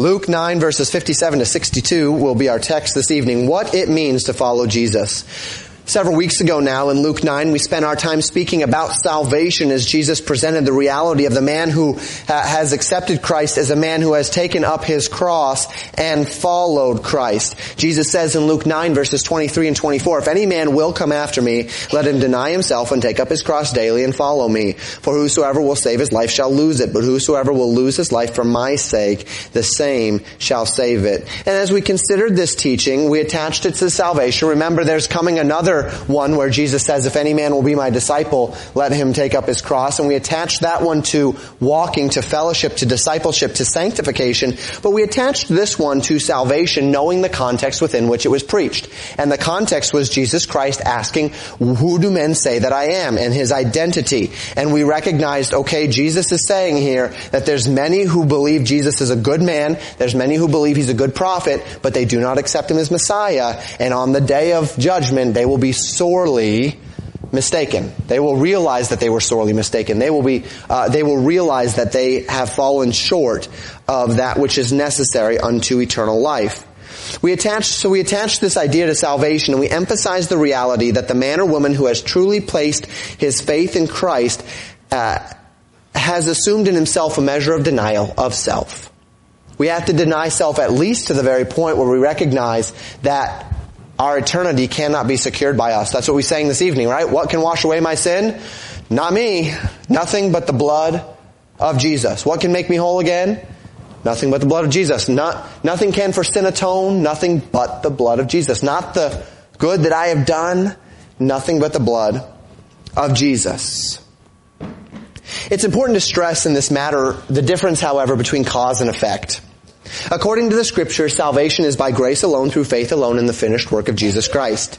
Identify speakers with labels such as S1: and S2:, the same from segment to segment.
S1: Luke 9 verses 57 to 62 will be our text this evening. What it means to follow Jesus. Several weeks ago now in Luke 9, we spent our time speaking about salvation as Jesus presented the reality of the man who has accepted Christ as a man who has taken up his cross and followed Christ. Jesus says in Luke 9 verses 23 and 24, if any man will come after me, let him deny himself and take up his cross daily and follow me. For whosoever will save his life shall lose it, but whosoever will lose his life for my sake, the same shall save it. And as we considered this teaching, we attached it to salvation. Remember, there's coming another one where Jesus says, if any man will be my disciple, let him take up his cross. And we attached that one to walking, to fellowship, to discipleship, to sanctification. But we attached this one to salvation, knowing the context within which it was preached. And the context was Jesus Christ asking, who do men say that I am? And his identity. And we recognized, okay, Jesus is saying here that there's many who believe Jesus is a good man. There's many who believe he's a good prophet, but they do not accept him as Messiah. And on the day of judgment, they will be sorely mistaken. They will realize that they were sorely mistaken. They will be, uh, they will realize that they have fallen short of that which is necessary unto eternal life. We attach, so we attach this idea to salvation and we emphasize the reality that the man or woman who has truly placed his faith in Christ, uh, has assumed in himself a measure of denial of self. We have to deny self at least to the very point where we recognize that our eternity cannot be secured by us. That's what we sang this evening, right? What can wash away my sin? Not me. Nothing but the blood of Jesus. What can make me whole again? Nothing but the blood of Jesus. Not, nothing can for sin atone. Nothing but the blood of Jesus. Not the good that I have done. Nothing but the blood of Jesus. It's important to stress in this matter the difference, however, between cause and effect. According to the scripture, salvation is by grace alone through faith alone in the finished work of Jesus Christ.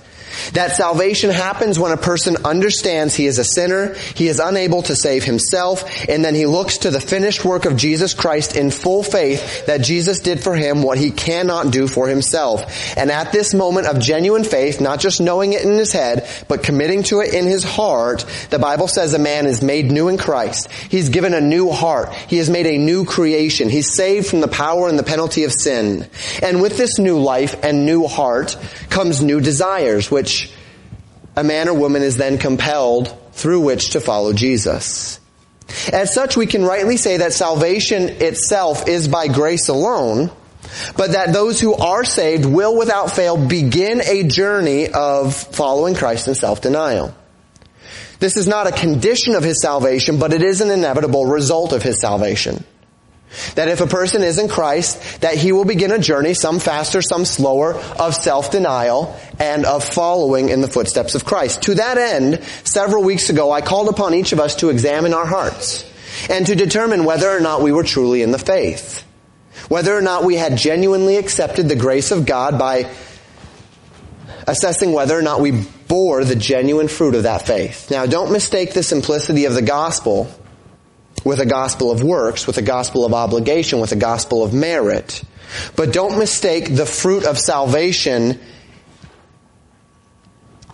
S1: That salvation happens when a person understands he is a sinner, he is unable to save himself, and then he looks to the finished work of Jesus Christ in full faith that Jesus did for him what he cannot do for himself. And at this moment of genuine faith, not just knowing it in his head, but committing to it in his heart, the Bible says a man is made new in Christ. He's given a new heart. He has made a new creation. He's saved from the power and the penalty of sin. And with this new life and new heart comes new desires, which which a man or woman is then compelled through which to follow Jesus. As such, we can rightly say that salvation itself is by grace alone, but that those who are saved will without fail begin a journey of following Christ in self-denial. This is not a condition of his salvation, but it is an inevitable result of his salvation. That if a person is in Christ, that he will begin a journey, some faster, some slower, of self-denial and of following in the footsteps of Christ. To that end, several weeks ago, I called upon each of us to examine our hearts and to determine whether or not we were truly in the faith. Whether or not we had genuinely accepted the grace of God by assessing whether or not we bore the genuine fruit of that faith. Now, don't mistake the simplicity of the gospel with a gospel of works, with a gospel of obligation, with a gospel of merit. But don't mistake the fruit of salvation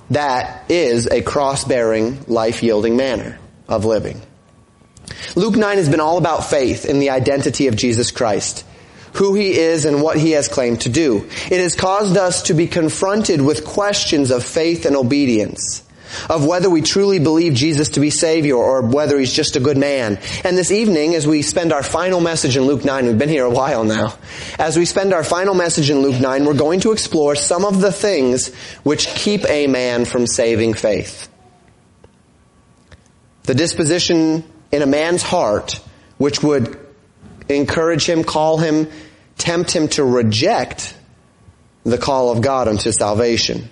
S1: that is a cross-bearing, life-yielding manner of living. Luke 9 has been all about faith in the identity of Jesus Christ, who he is and what he has claimed to do. It has caused us to be confronted with questions of faith and obedience of whether we truly believe Jesus to be Savior or whether He's just a good man. And this evening, as we spend our final message in Luke 9, we've been here a while now, as we spend our final message in Luke 9, we're going to explore some of the things which keep a man from saving faith. The disposition in a man's heart which would encourage him, call him, tempt him to reject the call of God unto salvation.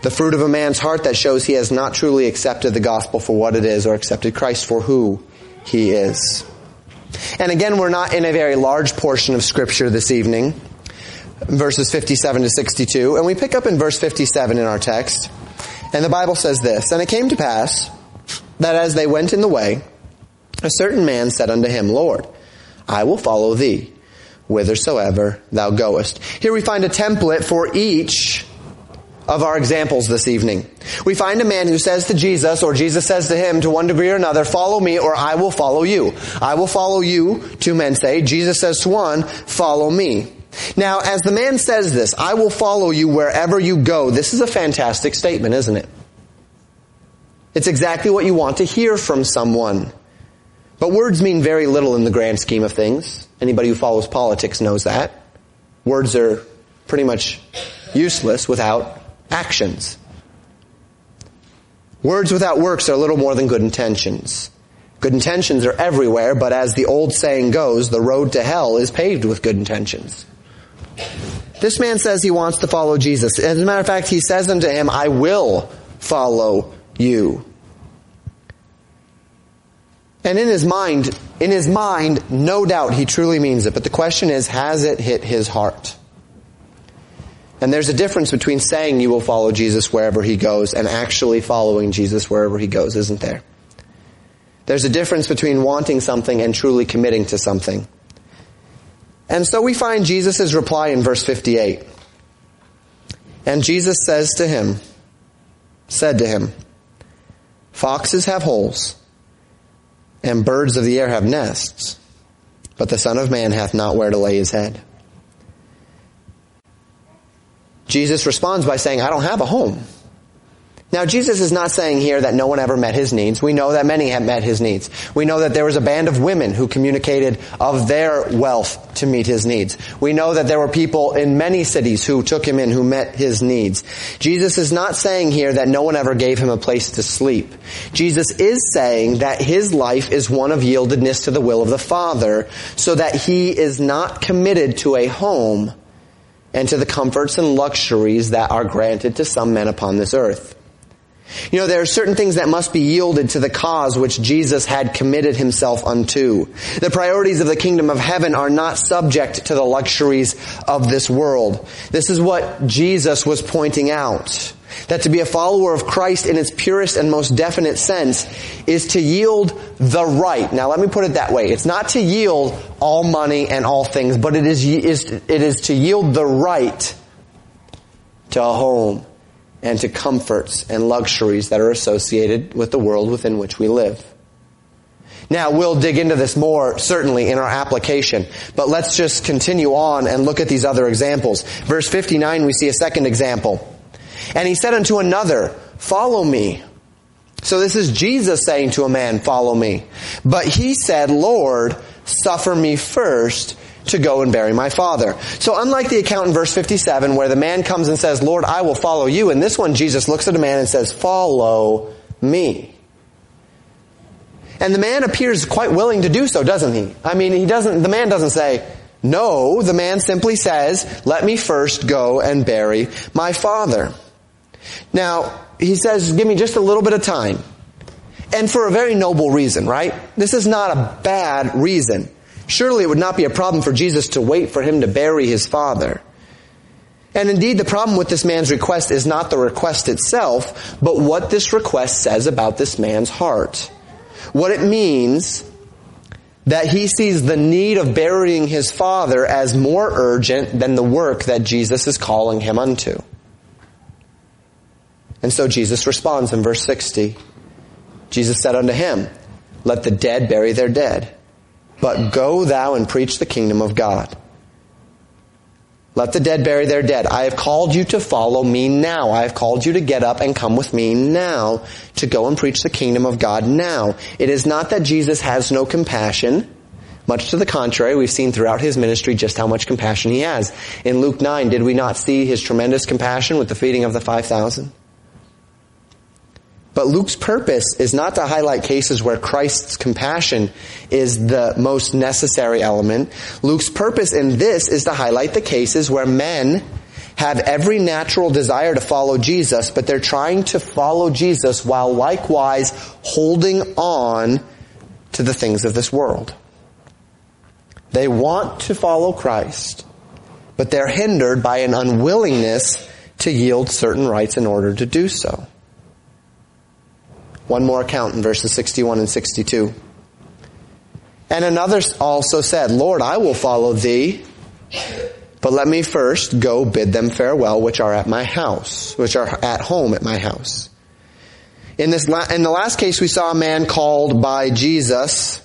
S1: The fruit of a man's heart that shows he has not truly accepted the gospel for what it is or accepted Christ for who he is. And again, we're not in a very large portion of scripture this evening, verses 57 to 62. And we pick up in verse 57 in our text. And the Bible says this, And it came to pass that as they went in the way, a certain man said unto him, Lord, I will follow thee whithersoever thou goest. Here we find a template for each of our examples this evening. We find a man who says to Jesus, or Jesus says to him to one degree or another, follow me or I will follow you. I will follow you, two men say. Jesus says to one, follow me. Now, as the man says this, I will follow you wherever you go, this is a fantastic statement, isn't it? It's exactly what you want to hear from someone. But words mean very little in the grand scheme of things. Anybody who follows politics knows that. Words are pretty much useless without actions. Words without works are little more than good intentions. Good intentions are everywhere, but as the old saying goes, the road to hell is paved with good intentions. This man says he wants to follow Jesus. As a matter of fact, he says unto him, I will follow you. And in his mind, in his mind, no doubt he truly means it. But the question is, has it hit his heart? And there's a difference between saying you will follow Jesus wherever he goes and actually following Jesus wherever he goes, isn't there? There's a difference between wanting something and truly committing to something. And so we find Jesus' reply in verse 58. And Jesus says to him, said to him, Foxes have holes, and birds of the air have nests, but the Son of Man hath not where to lay his head. Jesus responds by saying, I don't have a home. Now, Jesus is not saying here that no one ever met his needs. We know that many have met his needs. We know that there was a band of women who communicated of their wealth to meet his needs. We know that there were people in many cities who took him in who met his needs. Jesus is not saying here that no one ever gave him a place to sleep. Jesus is saying that his life is one of yieldedness to the will of the Father so that he is not committed to a home and to the comforts and luxuries that are granted to some men upon this earth. You know, there are certain things that must be yielded to the cause which Jesus had committed himself unto. The priorities of the kingdom of heaven are not subject to the luxuries of this world. This is what Jesus was pointing out. That to be a follower of Christ in its purest and most definite sense is to yield the right. Now let me put it that way. It's not to yield all money and all things, but it is, it is to yield the right to a home and to comforts and luxuries that are associated with the world within which we live. Now, we'll dig into this more, certainly, in our application, but let's just continue on and look at these other examples. Verse 59, we see a second example. And he said unto another, follow me. So this is Jesus saying to a man, follow me. But he said, Lord, suffer me first to go and bury my father. So unlike the account in verse 57 where the man comes and says, Lord, I will follow you, in this one Jesus looks at a man and says, follow me. And the man appears quite willing to do so, doesn't he? I mean, he doesn't, the man doesn't say, no, the man simply says, let me first go and bury my father. Now, he says, give me just a little bit of time. And for a very noble reason, right? This is not a bad reason. Surely it would not be a problem for Jesus to wait for him to bury his father. And indeed, the problem with this man's request is not the request itself, but what this request says about this man's heart. What it means that he sees the need of burying his father as more urgent than the work that Jesus is calling him unto. And so Jesus responds in verse 60. Jesus said unto him, Let the dead bury their dead but go thou and preach the kingdom of God. Let the dead bury their dead. I have called you to follow me now. I have called you to get up and come with me now to go and preach the kingdom of God now. It is not that Jesus has no compassion. Much to the contrary, we've seen throughout his ministry just how much compassion he has. In Luke 9, did we not see his tremendous compassion with the feeding of the 5,000? But Luke's purpose is not to highlight cases where Christ's compassion is the most necessary element. Luke's purpose in this is to highlight the cases where men have every natural desire to follow Jesus, but they're trying to follow Jesus while likewise holding on to the things of this world. They want to follow Christ, but they're hindered by an unwillingness to yield certain rights in order to do so. One more account in verses 61 and 62. And another also said, Lord, I will follow thee, But let me first go bid them farewell, which are at my house, which are at home at my house. In this, in the last case, we saw a man called by Jesus,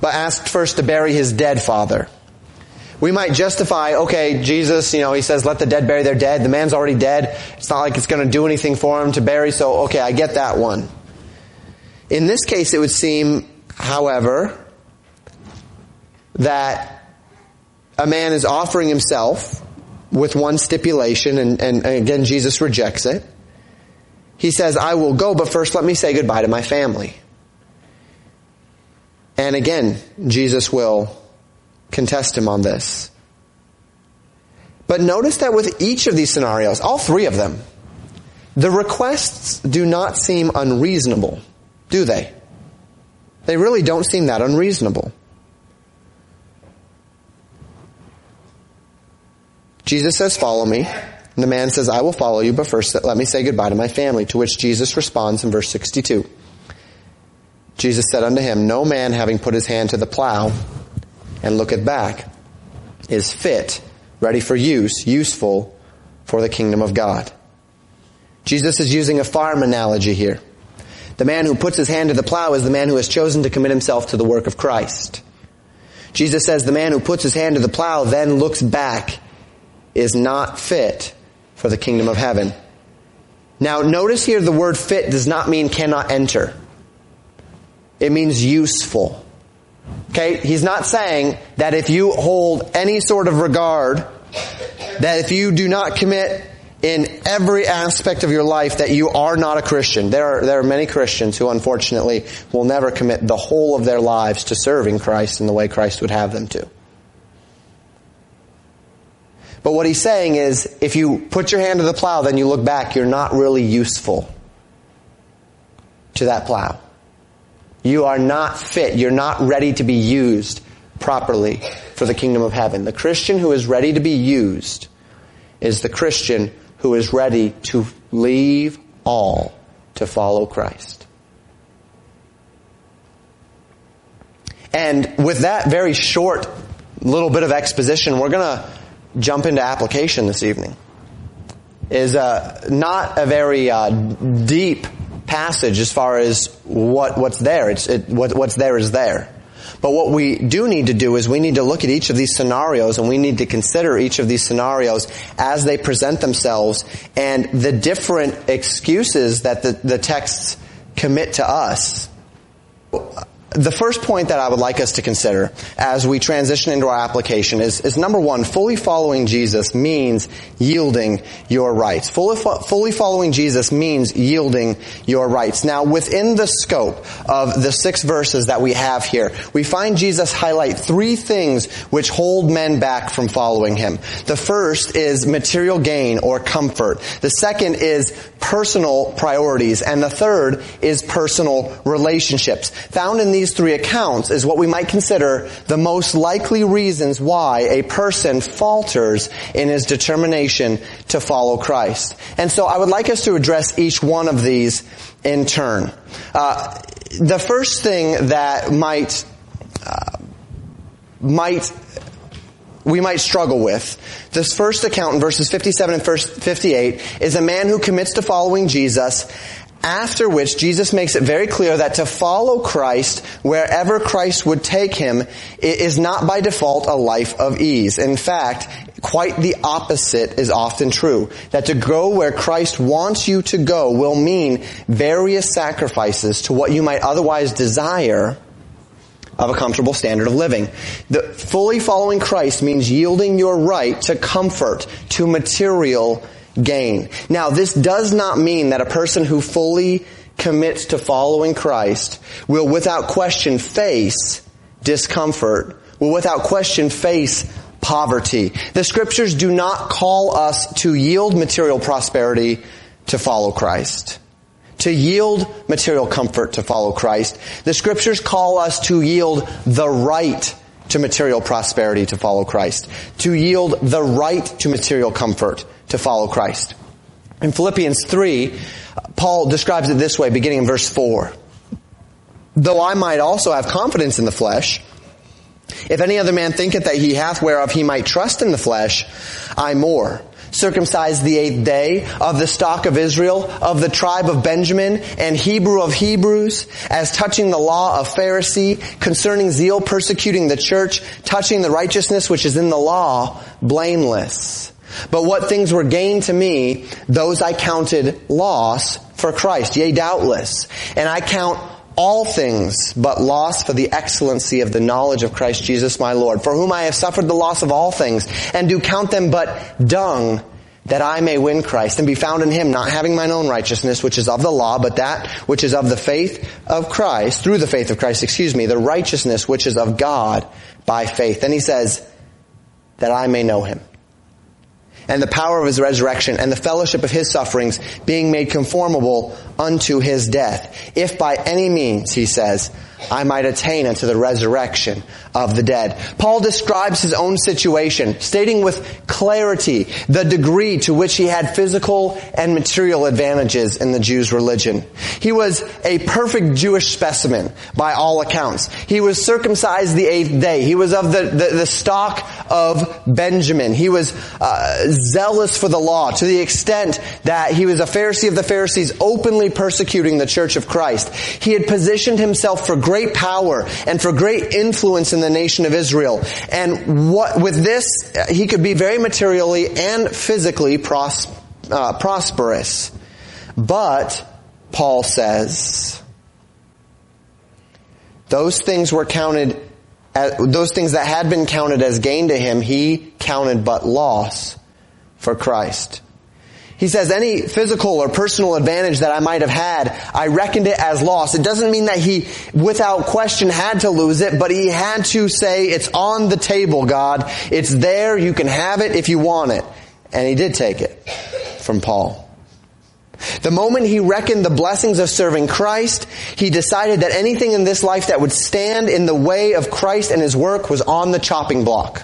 S1: but asked first to bury his dead father. We might justify, okay, Jesus, you know, he says, let the dead bury their dead. The man's already dead. It's not like it's going to do anything for him to bury, so okay, I get that one. In this case, it would seem, however, that a man is offering himself with one stipulation, and, and, again, Jesus rejects it. He says, I will go, but first let me say goodbye to my family. And again, Jesus will contest him on this. But notice that with each of these scenarios, all three of them, the requests do not seem unreasonable, do they? They really don't seem that unreasonable. Jesus says, follow me. And the man says, I will follow you, but first let me say goodbye to my family. To which Jesus responds in verse 62. Jesus said unto him, No man having put his hand to the plow and looketh back is fit, ready for use, useful for the kingdom of God. Jesus is using a farm analogy here. The man who puts his hand to the plow is the man who has chosen to commit himself to the work of Christ. Jesus says the man who puts his hand to the plow then looks back is not fit for the kingdom of heaven. Now notice here the word fit does not mean cannot enter. It means useful. Okay? He's not saying that if you hold any sort of regard, that if you do not commit in every aspect of your life that you are not a Christian. There are, there are many Christians who unfortunately will never commit the whole of their lives to serving Christ in the way Christ would have them to. But what he's saying is, if you put your hand to the plow, then you look back, you're not really useful to that plow. You are not fit. You're not ready to be used properly for the kingdom of heaven. The Christian who is ready to be used is the Christian who is ready to leave all to follow Christ. And with that very short little bit of exposition, we're going to jump into application this evening is uh, not a very uh, deep passage as far as what what's there. It's it, what, what's there is there. But what we do need to do is we need to look at each of these scenarios and we need to consider each of these scenarios as they present themselves and the different excuses that the, the texts commit to us the first point that I would like us to consider as we transition into our application is, is number one, fully following Jesus means yielding your rights. Fully, fully following Jesus means yielding your rights. Now, within the scope of the six verses that we have here, we find Jesus highlight three things which hold men back from following him. The first is material gain or comfort. The second is personal priorities. And the third is personal relationships. Found in these three accounts is what we might consider the most likely reasons why a person falters in his determination to follow Christ. And so I would like us to address each one of these in turn. Uh, the first thing that might uh, might we might struggle with. This first account in verses 57 and 58 is a man who commits to following Jesus after which Jesus makes it very clear that to follow Christ wherever Christ would take him is not by default a life of ease. In fact, quite the opposite is often true. That to go where Christ wants you to go will mean various sacrifices to what you might otherwise desire of a comfortable standard of living. The fully following Christ means yielding your right to comfort, to material gain. Now, this does not mean that a person who fully commits to following Christ will without question face discomfort, will without question face poverty. The scriptures do not call us to yield material prosperity to follow Christ to yield material comfort to follow Christ. The scriptures call us to yield the right to material prosperity to follow Christ. To yield the right to material comfort to follow Christ. In Philippians 3, Paul describes it this way, beginning in verse 4. Though I might also have confidence in the flesh, If any other man thinketh that he hath whereof he might trust in the flesh, I more. Circumcised the eighth day, of the stock of Israel, of the tribe of Benjamin, and Hebrew of Hebrews, as touching the law of Pharisee, concerning zeal persecuting the church, touching the righteousness which is in the law, blameless. But what things were gained to me, those I counted loss for Christ, yea doubtless. And I count all things but loss for the excellency of the knowledge of Christ Jesus my Lord, for whom I have suffered the loss of all things, and do count them but dung, that I may win Christ and be found in him, not having mine own righteousness, which is of the law, but that which is of the faith of Christ, through the faith of Christ, excuse me, the righteousness which is of God by faith. Then he says, that I may know him and the power of his resurrection and the fellowship of his sufferings being made conformable unto his death. If by any means, he says, I might attain unto the resurrection of the dead. Paul describes his own situation, stating with clarity the degree to which he had physical and material advantages in the Jews' religion. He was a perfect Jewish specimen by all accounts. He was circumcised the eighth day. He was of the, the, the stock of Benjamin. He was uh, zealous for the law to the extent that he was a Pharisee of the Pharisees openly persecuting the church of Christ. He had positioned himself for great power and for great influence in the nation of Israel. And what, with this, he could be very materially and physically pros, uh, prosperous. But, Paul says, those things were counted, as, those things that had been counted as gain to him, he counted but loss for Christ. He says any physical or personal advantage that I might have had, I reckoned it as loss. It doesn't mean that he, without question, had to lose it, but he had to say, it's on the table, God. It's there. You can have it if you want it. And he did take it from Paul. The moment he reckoned the blessings of serving Christ, he decided that anything in this life that would stand in the way of Christ and his work was on the chopping block.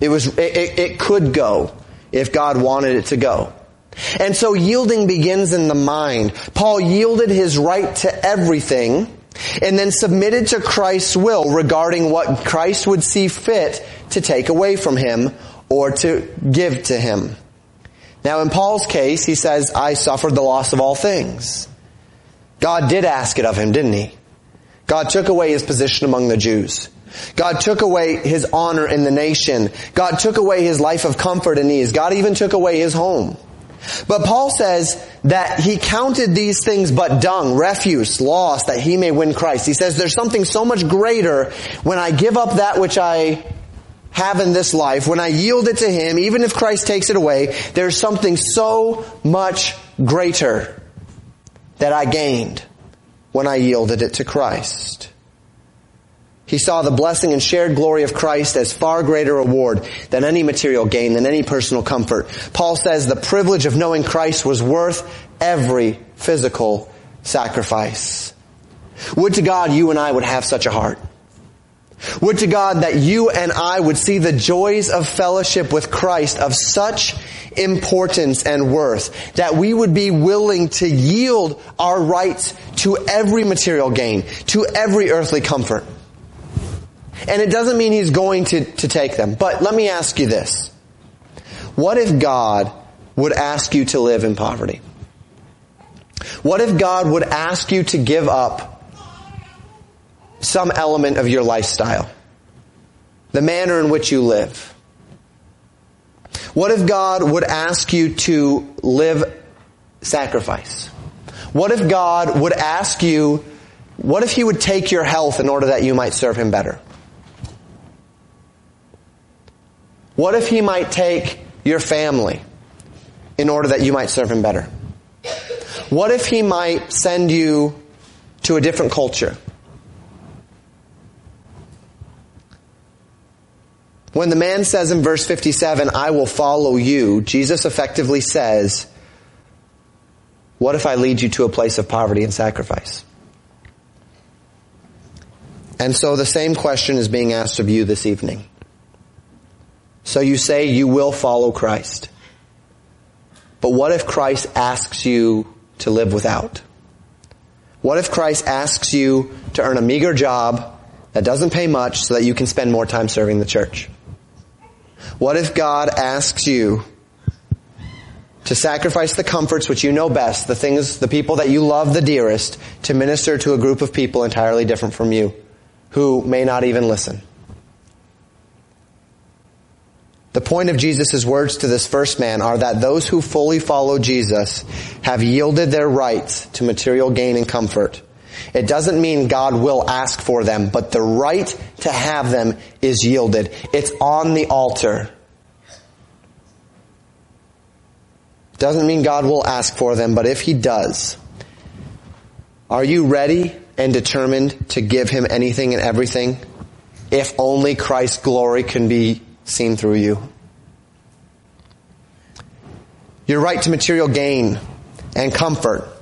S1: It was, it, it, it could go if God wanted it to go. And so yielding begins in the mind. Paul yielded his right to everything and then submitted to Christ's will regarding what Christ would see fit to take away from him or to give to him. Now in Paul's case, he says, I suffered the loss of all things. God did ask it of him, didn't he? God took away his position among the Jews. God took away his honor in the nation. God took away his life of comfort and ease. God even took away his home. But Paul says that he counted these things but dung, refuse, loss, that he may win Christ. He says there's something so much greater when I give up that which I have in this life, when I yield it to him, even if Christ takes it away, there's something so much greater that I gained when I yielded it to Christ. He saw the blessing and shared glory of Christ as far greater reward than any material gain, than any personal comfort. Paul says the privilege of knowing Christ was worth every physical sacrifice. Would to God you and I would have such a heart. Would to God that you and I would see the joys of fellowship with Christ of such importance and worth that we would be willing to yield our rights to every material gain, to every earthly comfort. And it doesn't mean he's going to, to take them. But let me ask you this. What if God would ask you to live in poverty? What if God would ask you to give up some element of your lifestyle? The manner in which you live? What if God would ask you to live sacrifice? What if God would ask you, what if He would take your health in order that you might serve Him better? What if he might take your family in order that you might serve him better? What if he might send you to a different culture? When the man says in verse 57, I will follow you, Jesus effectively says, what if I lead you to a place of poverty and sacrifice? And so the same question is being asked of you this evening. So you say you will follow Christ. But what if Christ asks you to live without? What if Christ asks you to earn a meager job that doesn't pay much so that you can spend more time serving the church? What if God asks you to sacrifice the comforts which you know best, the things, the people that you love the dearest, to minister to a group of people entirely different from you, who may not even listen? The point of Jesus' words to this first man are that those who fully follow Jesus have yielded their rights to material gain and comfort. It doesn't mean God will ask for them, but the right to have them is yielded. It's on the altar. Doesn't mean God will ask for them, but if He does, are you ready and determined to give Him anything and everything? If only Christ's glory can be seen through you. Your right to material gain and comfort.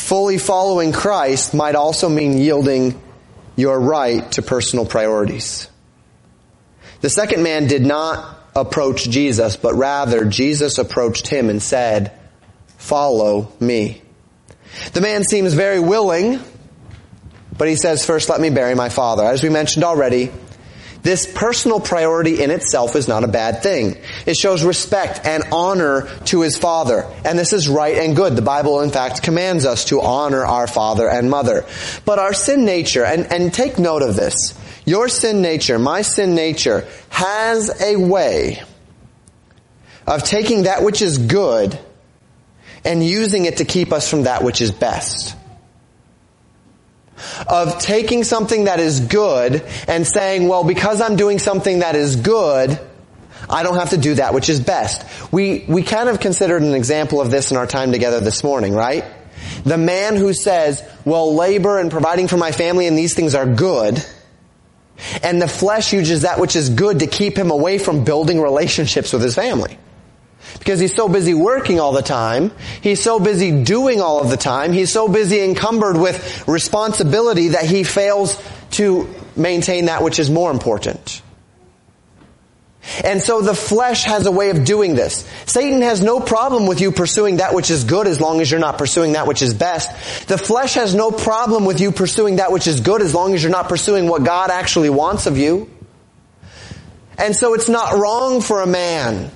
S1: Fully following Christ might also mean yielding your right to personal priorities. The second man did not approach Jesus, but rather Jesus approached him and said, follow me. The man seems very willing, but he says, first let me bury my father. As we mentioned already, this personal priority in itself is not a bad thing. It shows respect and honor to his father. And this is right and good. The Bible, in fact, commands us to honor our father and mother. But our sin nature, and, and take note of this, your sin nature, my sin nature, has a way of taking that which is good and using it to keep us from that which is best of taking something that is good and saying, well, because I'm doing something that is good, I don't have to do that which is best. We, we kind of considered an example of this in our time together this morning, right? The man who says, well, labor and providing for my family and these things are good, and the flesh uses that which is good to keep him away from building relationships with his family. Because he's so busy working all the time. He's so busy doing all of the time. He's so busy encumbered with responsibility that he fails to maintain that which is more important. And so the flesh has a way of doing this. Satan has no problem with you pursuing that which is good as long as you're not pursuing that which is best. The flesh has no problem with you pursuing that which is good as long as you're not pursuing what God actually wants of you. And so it's not wrong for a man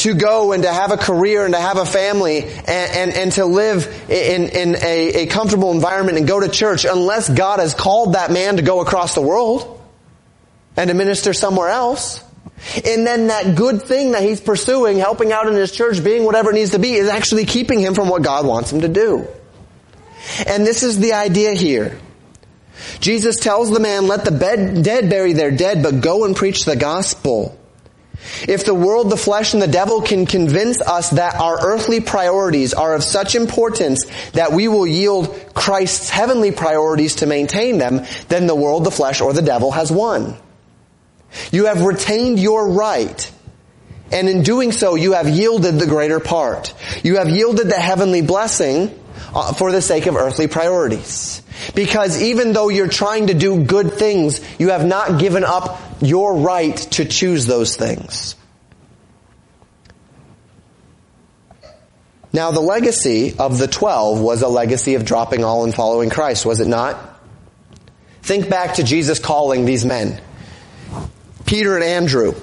S1: to go and to have a career and to have a family and, and, and to live in, in a, a comfortable environment and go to church unless God has called that man to go across the world and to minister somewhere else. And then that good thing that he's pursuing, helping out in his church, being whatever it needs to be, is actually keeping him from what God wants him to do. And this is the idea here. Jesus tells the man, let the bed, dead bury their dead, but go and preach the gospel. If the world, the flesh, and the devil can convince us that our earthly priorities are of such importance that we will yield Christ's heavenly priorities to maintain them, then the world, the flesh, or the devil has won. You have retained your right. And in doing so, you have yielded the greater part. You have yielded the heavenly blessing uh, for the sake of earthly priorities. Because even though you're trying to do good things, you have not given up your right to choose those things. Now the legacy of the twelve was a legacy of dropping all and following Christ, was it not? Think back to Jesus calling these men. Peter and Andrew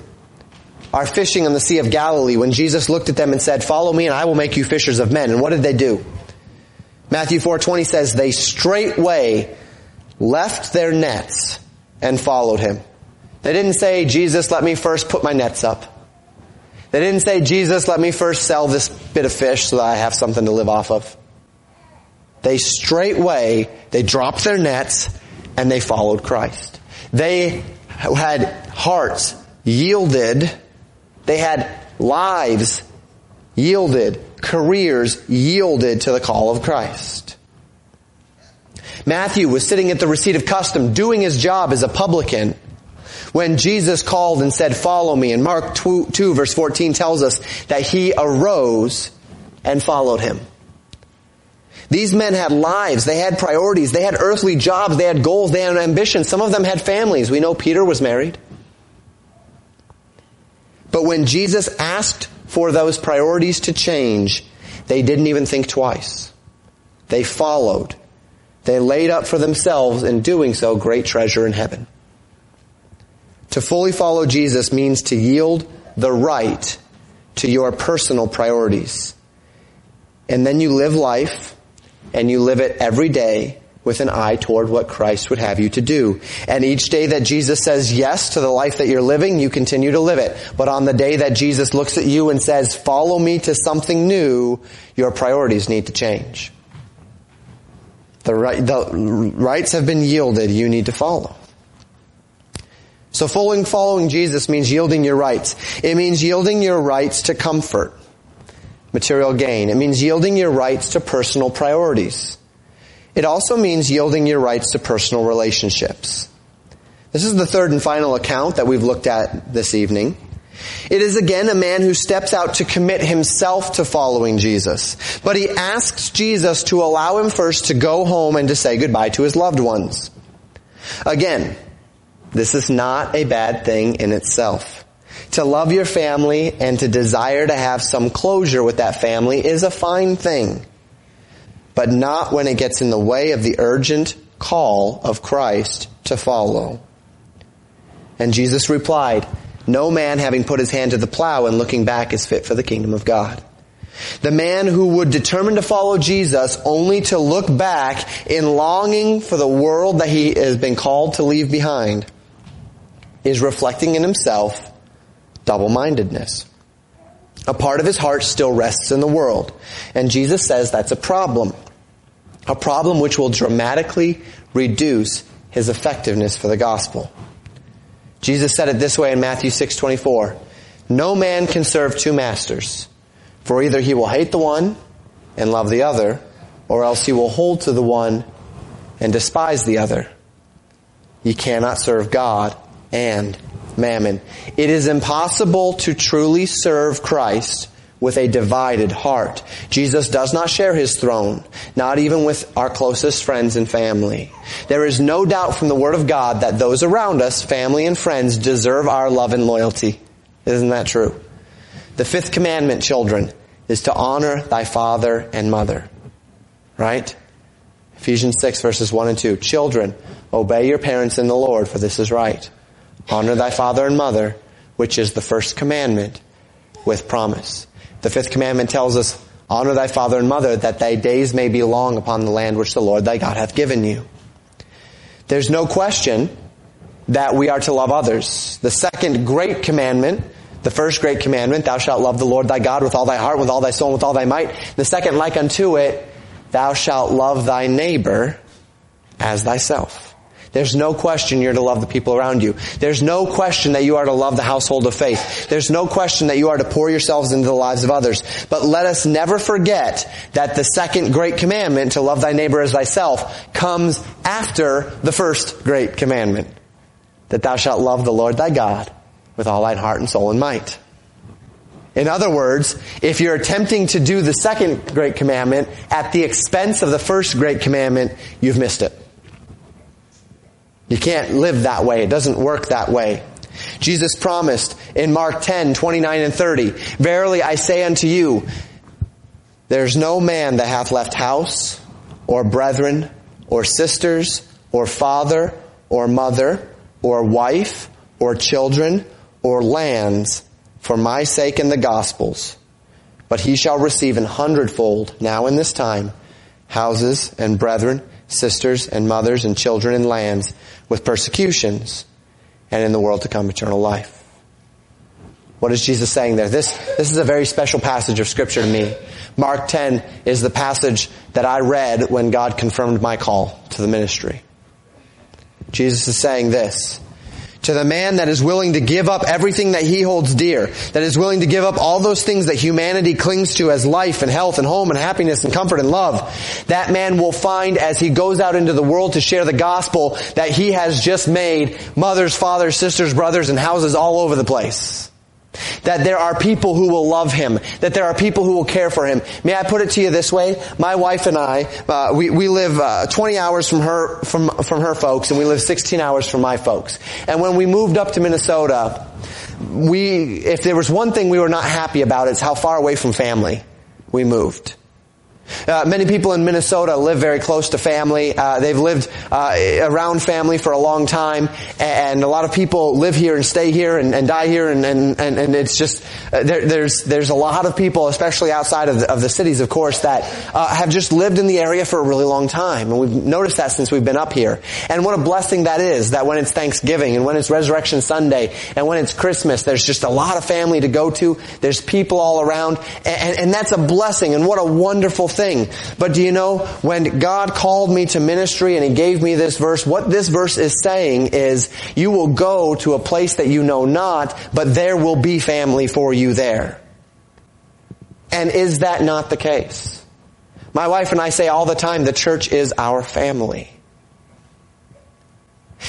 S1: are fishing on the Sea of Galilee when Jesus looked at them and said, follow me and I will make you fishers of men. And what did they do? Matthew 4:20 says they straightway left their nets and followed him. They didn't say, Jesus, let me first put my nets up. They didn't say, Jesus, let me first sell this bit of fish so that I have something to live off of. They straightway, they dropped their nets and they followed Christ. They had hearts yielded. They had lives yielded careers yielded to the call of Christ. Matthew was sitting at the receipt of custom doing his job as a publican when Jesus called and said, follow me. And Mark 2, 2 verse 14 tells us that he arose and followed him. These men had lives, they had priorities, they had earthly jobs, they had goals, they had ambitions. Some of them had families. We know Peter was married. But when Jesus asked for those priorities to change, they didn't even think twice. They followed. they laid up for themselves in doing so great treasure in heaven. To fully follow Jesus means to yield the right to your personal priorities. And then you live life and you live it every day with an eye toward what Christ would have you to do. And each day that Jesus says yes to the life that you're living, you continue to live it. But on the day that Jesus looks at you and says, follow me to something new, your priorities need to change. The, right, the rights have been yielded, you need to follow. So following, following Jesus means yielding your rights. It means yielding your rights to comfort, material gain. It means yielding your rights to personal priorities. It also means yielding your rights to personal relationships. This is the third and final account that we've looked at this evening. It is again a man who steps out to commit himself to following Jesus. But he asks Jesus to allow him first to go home and to say goodbye to his loved ones. Again, this is not a bad thing in itself. To love your family and to desire to have some closure with that family is a fine thing, but not when it gets in the way of the urgent call of Christ to follow. And Jesus replied, no man having put his hand to the plow and looking back is fit for the kingdom of God. The man who would determine to follow Jesus only to look back in longing for the world that he has been called to leave behind is reflecting in himself double-mindedness. A part of his heart still rests in the world. And Jesus says that's a problem. A problem which will dramatically reduce his effectiveness for the gospel. Jesus said it this way in Matthew 6:24. No man can serve two masters, for either he will hate the one and love the other, or else he will hold to the one and despise the other. You cannot serve God and mammon. It is impossible to truly serve Christ with a divided heart. Jesus does not share his throne, not even with our closest friends and family. There is no doubt from the Word of God that those around us, family and friends, deserve our love and loyalty. Isn't that true? The fifth commandment, children, is to honor thy father and mother. Right? Ephesians 6 verses 1 and 2. Children, obey your parents in the Lord, for this is right. Honor thy father and mother, which is the first commandment with promise. The fifth commandment tells us, honor thy father and mother that thy days may be long upon the land which the Lord thy God hath given you. There's no question that we are to love others. The second great commandment, the first great commandment, thou shalt love the Lord thy God with all thy heart, with all thy soul, with all thy might. The second like unto it, thou shalt love thy neighbor as thyself. There's no question you're to love the people around you. There's no question that you are to love the household of faith. There's no question that you are to pour yourselves into the lives of others. But let us never forget that the second great commandment to love thy neighbor as thyself comes after the first great commandment. That thou shalt love the Lord thy God with all thine heart and soul and might. In other words, if you're attempting to do the second great commandment at the expense of the first great commandment, you've missed it. You can't live that way. It doesn't work that way. Jesus promised in Mark 10, 29 and 30, Verily I say unto you, there's no man that hath left house, or brethren, or sisters, or father, or mother, or wife, or children, or lands, for my sake and the gospel's, but he shall receive an hundredfold now in this time, houses and brethren, sisters and mothers and children and lands, with persecutions, and in the world to come eternal life. What is Jesus saying there? This, this is a very special passage of scripture to me. Mark 10 is the passage that I read when God confirmed my call to the ministry. Jesus is saying this to the man that is willing to give up everything that he holds dear, that is willing to give up all those things that humanity clings to as life and health and home and happiness and comfort and love, that man will find as he goes out into the world to share the gospel that he has just made mothers, fathers, sisters, brothers, and houses all over the place. That there are people who will love him. That there are people who will care for him. May I put it to you this way? My wife and I, uh, we, we live uh, 20 hours from her from from her folks, and we live 16 hours from my folks. And when we moved up to Minnesota, we if there was one thing we were not happy about, it's how far away from family we moved. Uh, many people in Minnesota live very close to family. Uh, they've lived uh, around family for a long time, and a lot of people live here and stay here and, and die here, and, and, and it's just uh, there, there's there's a lot of people, especially outside of the, of the cities, of course, that uh, have just lived in the area for a really long time, and we've noticed that since we've been up here. And what a blessing that is! That when it's Thanksgiving and when it's Resurrection Sunday and when it's Christmas, there's just a lot of family to go to. There's people all around, and, and that's a blessing. And what a wonderful thing. But do you know, when God called me to ministry and He gave me this verse, what this verse is saying is, you will go to a place that you know not, but there will be family for you there. And is that not the case? My wife and I say all the time, the church is our family.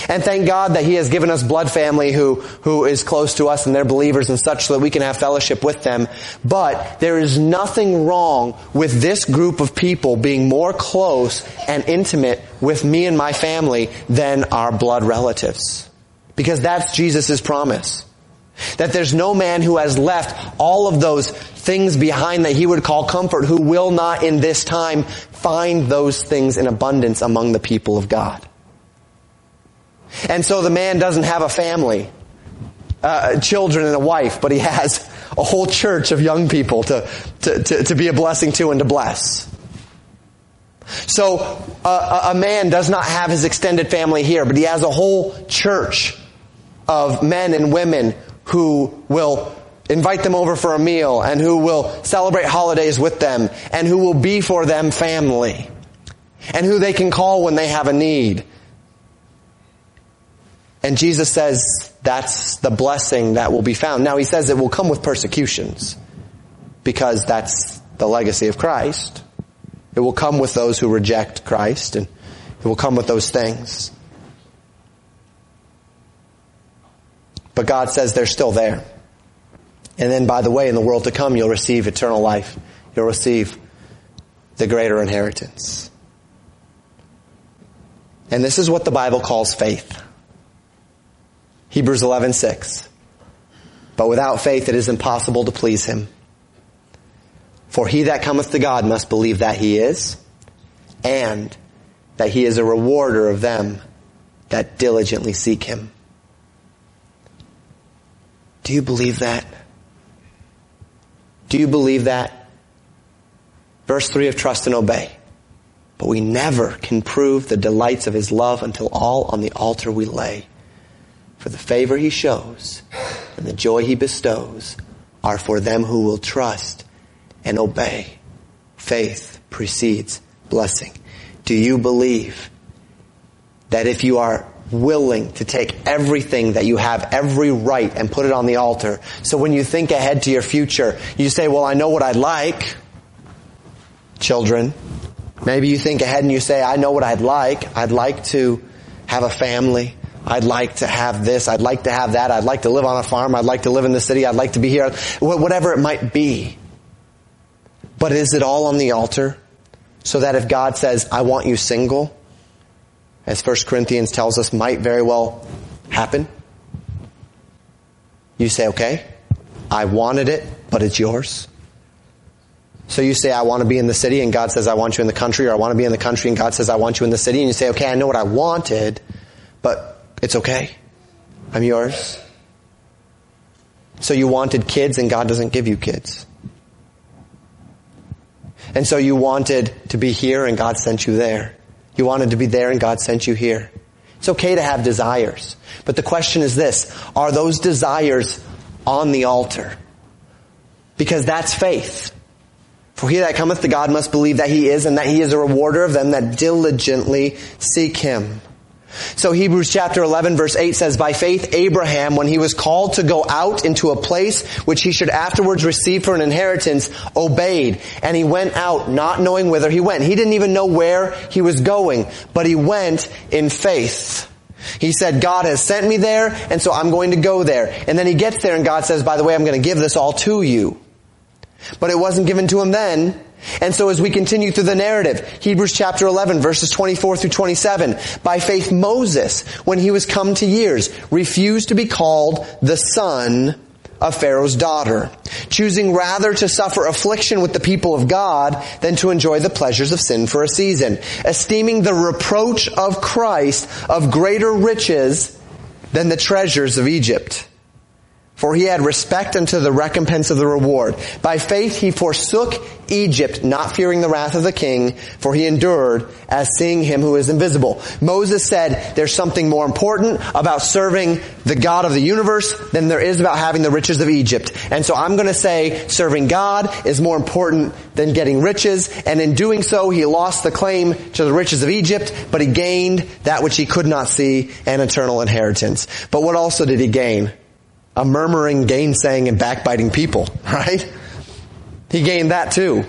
S1: And thank God that He has given us blood family who, who is close to us and they're believers and such so that we can have fellowship with them. But there is nothing wrong with this group of people being more close and intimate with me and my family than our blood relatives. Because that's Jesus' promise. That there's no man who has left all of those things behind that he would call comfort who will not in this time find those things in abundance among the people of God. And so the man doesn't have a family, uh, children and a wife, but he has a whole church of young people to, to, to, to be a blessing to and to bless. So uh, a man does not have his extended family here, but he has a whole church of men and women who will invite them over for a meal and who will celebrate holidays with them and who will be for them family and who they can call when they have a need and Jesus says that's the blessing that will be found. Now he says it will come with persecutions because that's the legacy of Christ. It will come with those who reject Christ and it will come with those things. But God says they're still there. And then by the way, in the world to come, you'll receive eternal life. You'll receive the greater inheritance. And this is what the Bible calls faith. Hebrews 11:6. But without faith it is impossible to please him. For he that cometh to God must believe that he is, and that he is a rewarder of them that diligently seek him. Do you believe that? Do you believe that? Verse 3 of trust and obey. But we never can prove the delights of his love until all on the altar we lay. For the favor he shows and the joy he bestows are for them who will trust and obey. Faith precedes blessing. Do you believe that if you are willing to take everything that you have, every right, and put it on the altar, so when you think ahead to your future, you say, well, I know what I'd like. Children, maybe you think ahead and you say, I know what I'd like. I'd like to have a family. I'd like to have this. I'd like to have that. I'd like to live on a farm. I'd like to live in the city. I'd like to be here. Whatever it might be. But is it all on the altar? So that if God says, I want you single, as 1 Corinthians tells us might very well happen, you say, okay, I wanted it, but it's yours. So you say, I want to be in the city, and God says, I want you in the country, or I want to be in the country, and God says, I want you in the city, and you say, okay, I know what I wanted, but it's okay. I'm yours. So you wanted kids and God doesn't give you kids. And so you wanted to be here and God sent you there. You wanted to be there and God sent you here. It's okay to have desires. But the question is this, are those desires on the altar? Because that's faith. For he that cometh to God must believe that he is and that he is a rewarder of them that diligently seek him. So Hebrews chapter 11 verse 8 says, By faith Abraham, when he was called to go out into a place which he should afterwards receive for an inheritance, obeyed. And he went out not knowing whither he went. He didn't even know where he was going, but he went in faith. He said, God has sent me there, and so I'm going to go there. And then he gets there and God says, by the way, I'm going to give this all to you. But it wasn't given to him then. And so as we continue through the narrative, Hebrews chapter 11 verses 24 through 27, by faith Moses, when he was come to years, refused to be called the son of Pharaoh's daughter, choosing rather to suffer affliction with the people of God than to enjoy the pleasures of sin for a season, esteeming the reproach of Christ of greater riches than the treasures of Egypt for he had respect unto the recompense of the reward. By faith he forsook Egypt, not fearing the wrath of the king, for he endured as seeing him who is invisible. Moses said there's something more important about serving the God of the universe than there is about having the riches of Egypt. And so I'm gonna say serving God is more important than getting riches, and in doing so he lost the claim to the riches of Egypt, but he gained that which he could not see, an eternal inheritance. But what also did he gain? A murmuring, gainsaying, and backbiting people, right? He gained that too.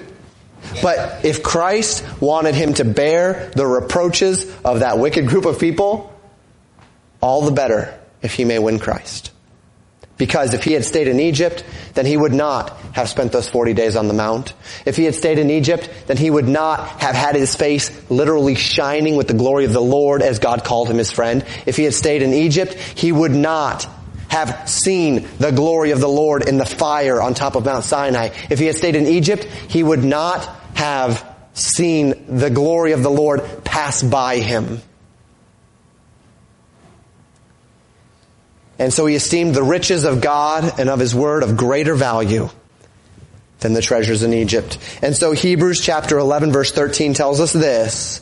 S1: But if Christ wanted him to bear the reproaches of that wicked group of people, all the better if he may win Christ. Because if he had stayed in Egypt, then he would not have spent those 40 days on the mount. If he had stayed in Egypt, then he would not have had his face literally shining with the glory of the Lord as God called him his friend. If he had stayed in Egypt, he would not have seen the glory of the Lord in the fire on top of Mount Sinai. If he had stayed in Egypt, he would not have seen the glory of the Lord pass by him. And so he esteemed the riches of God and of his word of greater value than the treasures in Egypt. And so Hebrews chapter 11 verse 13 tells us this.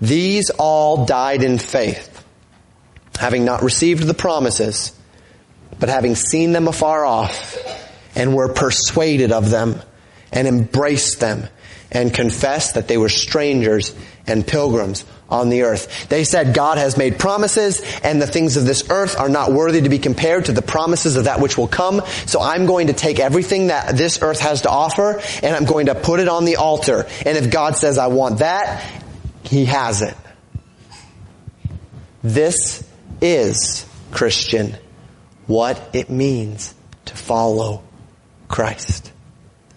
S1: These all died in faith, having not received the promises, but having seen them afar off and were persuaded of them and embraced them and confessed that they were strangers and pilgrims on the earth. They said God has made promises and the things of this earth are not worthy to be compared to the promises of that which will come. So I'm going to take everything that this earth has to offer and I'm going to put it on the altar. And if God says I want that, He has it. This is Christian what it means to follow Christ.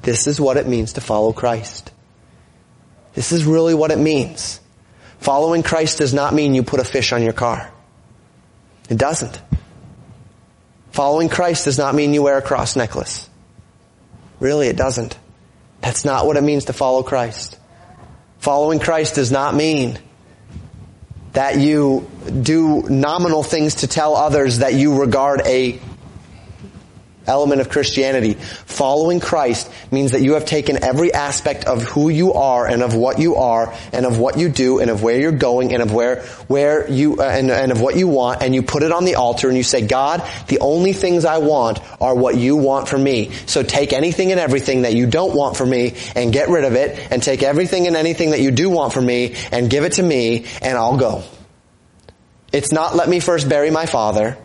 S1: This is what it means to follow Christ. This is really what it means. Following Christ does not mean you put a fish on your car. It doesn't. Following Christ does not mean you wear a cross necklace. Really, it doesn't. That's not what it means to follow Christ. Following Christ does not mean that you do nominal things to tell others that you regard a element of Christianity. Following Christ means that you have taken every aspect of who you are and of what you are and of what you do and of where you're going and of where, where you, uh, and, and of what you want and you put it on the altar and you say, God, the only things I want are what you want for me. So take anything and everything that you don't want for me and get rid of it and take everything and anything that you do want for me and give it to me and I'll go. It's not let me first bury my father.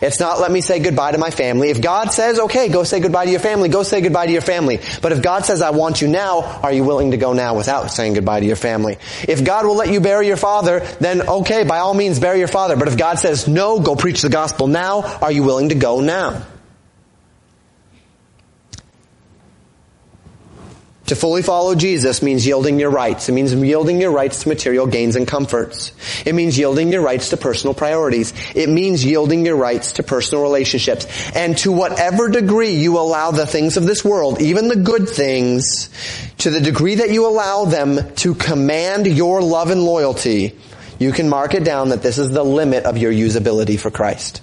S1: It's not let me say goodbye to my family. If God says, okay, go say goodbye to your family, go say goodbye to your family. But if God says, I want you now, are you willing to go now without saying goodbye to your family? If God will let you bury your father, then okay, by all means bury your father. But if God says, no, go preach the gospel now, are you willing to go now? To fully follow Jesus means yielding your rights. It means yielding your rights to material gains and comforts. It means yielding your rights to personal priorities. It means yielding your rights to personal relationships. And to whatever degree you allow the things of this world, even the good things, to the degree that you allow them to command your love and loyalty, you can mark it down that this is the limit of your usability for Christ.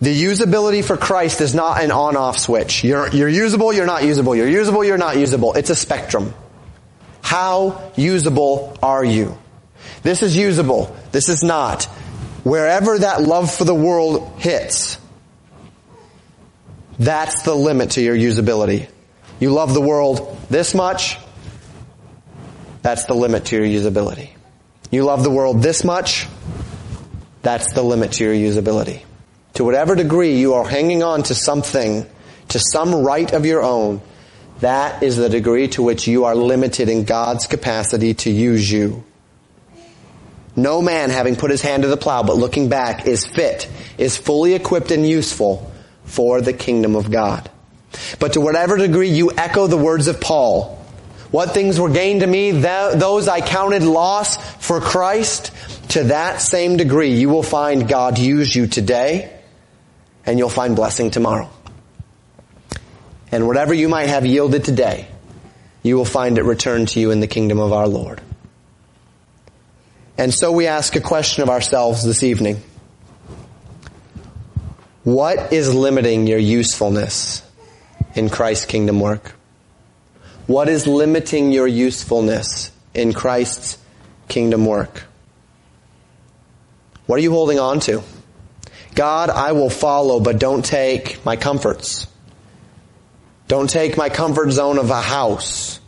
S1: The usability for Christ is not an on-off switch. You're, you're usable, you're not usable. You're usable, you're not usable. It's a spectrum. How usable are you? This is usable. This is not. Wherever that love for the world hits, that's the limit to your usability. You love the world this much, that's the limit to your usability. You love the world this much, that's the limit to your usability to whatever degree you are hanging on to something, to some right of your own, that is the degree to which you are limited in God's capacity to use you. No man having put his hand to the plow but looking back is fit, is fully equipped and useful for the kingdom of God. But to whatever degree you echo the words of Paul, what things were gained to me, those I counted loss for Christ, to that same degree you will find God use you today and you'll find blessing tomorrow. And whatever you might have yielded today, you will find it returned to you in the kingdom of our Lord. And so we ask a question of ourselves this evening. What is limiting your usefulness in Christ's kingdom work? What is limiting your usefulness in Christ's kingdom work? What are you holding on to? God, I will follow, but don't take my comforts. Don't take my comfort zone of a house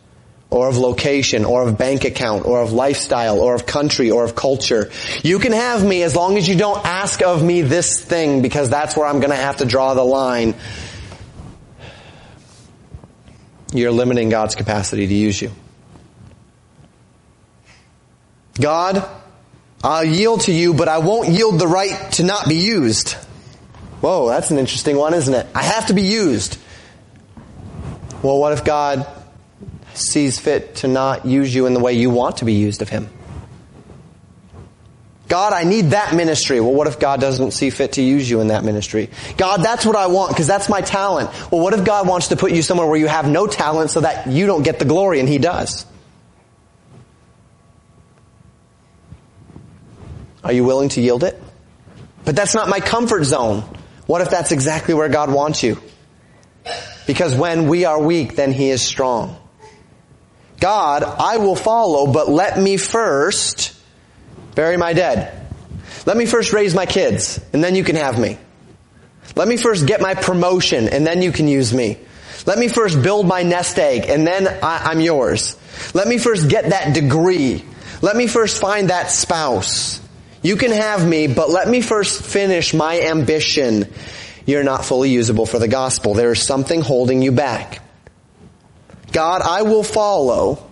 S1: or of location or of bank account or of lifestyle or of country or of culture. You can have me as long as you don't ask of me this thing because that's where I'm going to have to draw the line. You're limiting God's capacity to use you. God, I'll yield to you, but I won't yield the right to not be used. Whoa, that's an interesting one, isn't it? I have to be used. Well, what if God sees fit to not use you in the way you want to be used of Him? God, I need that ministry. Well, what if God doesn't see fit to use you in that ministry? God, that's what I want because that's my talent. Well, what if God wants to put you somewhere where you have no talent so that you don't get the glory and He does? Are you willing to yield it? But that's not my comfort zone. What if that's exactly where God wants you? Because when we are weak, then He is strong. God, I will follow, but let me first bury my dead. Let me first raise my kids, and then you can have me. Let me first get my promotion, and then you can use me. Let me first build my nest egg, and then I, am yours. Let me first get that degree. Let me first find that spouse. You can have me, but let me first finish my ambition. You're not fully usable for the gospel. There is something holding you back. God, I will follow,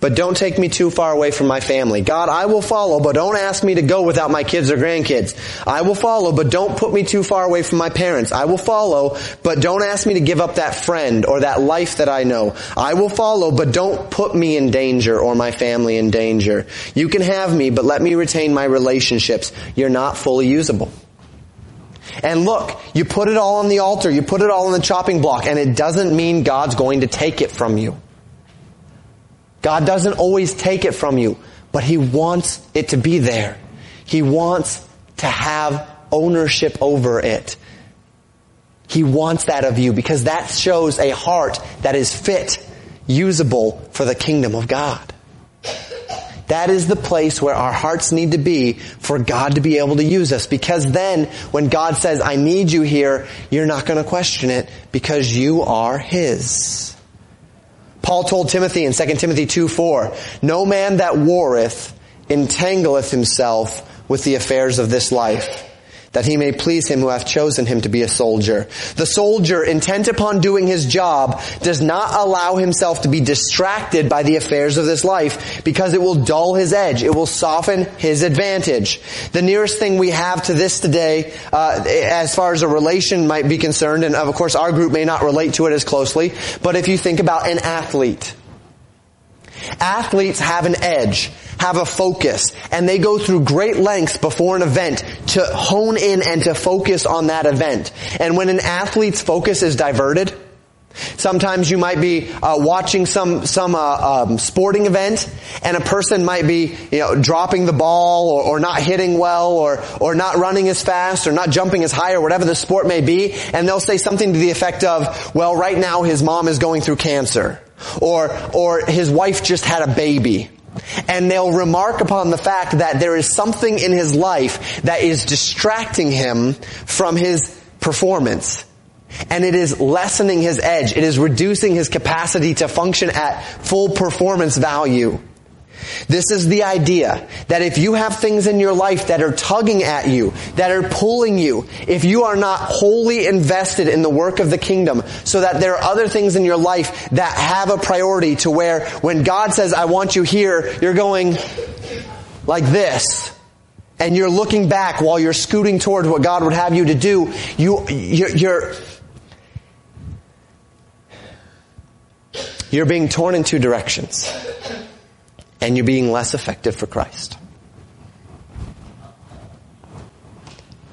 S1: but don't take me too far away from my family. God, I will follow, but don't ask me to go without my kids or grandkids. I will follow, but don't put me too far away from my parents. I will follow, but don't ask me to give up that friend or that life that I know. I will follow, but don't put me in danger or my family in danger. You can have me, but let me retain my relationships. You're not fully usable. And look, you put it all on the altar, you put it all on the chopping block, and it doesn't mean God's going to take it from you. God doesn't always take it from you, but He wants it to be there. He wants to have ownership over it. He wants that of you because that shows a heart that is fit, usable for the kingdom of God. That is the place where our hearts need to be for God to be able to use us. Because then, when God says, I need you here, you're not going to question it because you are His. Paul told Timothy in 2 Timothy 2 4, No man that warreth entangleth himself with the affairs of this life that he may please him who hath chosen him to be a soldier. The soldier, intent upon doing his job, does not allow himself to be distracted by the affairs of this life because it will dull his edge. It will soften his advantage. The nearest thing we have to this today, uh, as far as a relation might be concerned, and of course our group may not relate to it as closely, but if you think about an athlete, Athletes have an edge, have a focus, and they go through great lengths before an event to hone in and to focus on that event. And when an athlete's focus is diverted, Sometimes you might be uh, watching some some uh, um, sporting event, and a person might be you know dropping the ball or, or, not hitting well or or not running as fast or not jumping as high or whatever the sport may be, and they'll say something to the effect of, "Well, right now his mom is going through cancer." Or, or his wife just had a baby. And they'll remark upon the fact that there is something in his life that is distracting him from his performance. And it is lessening his edge. It is reducing his capacity to function at full performance value. This is the idea that if you have things in your life that are tugging at you, that are pulling you, if you are not wholly invested in the work of the kingdom, so that there are other things in your life that have a priority to where when God says, I want you here, you're going like this. And you're looking back while you're scooting towards what God would have you to do. You, you're, you're you're being torn in two directions and you're being less effective for Christ.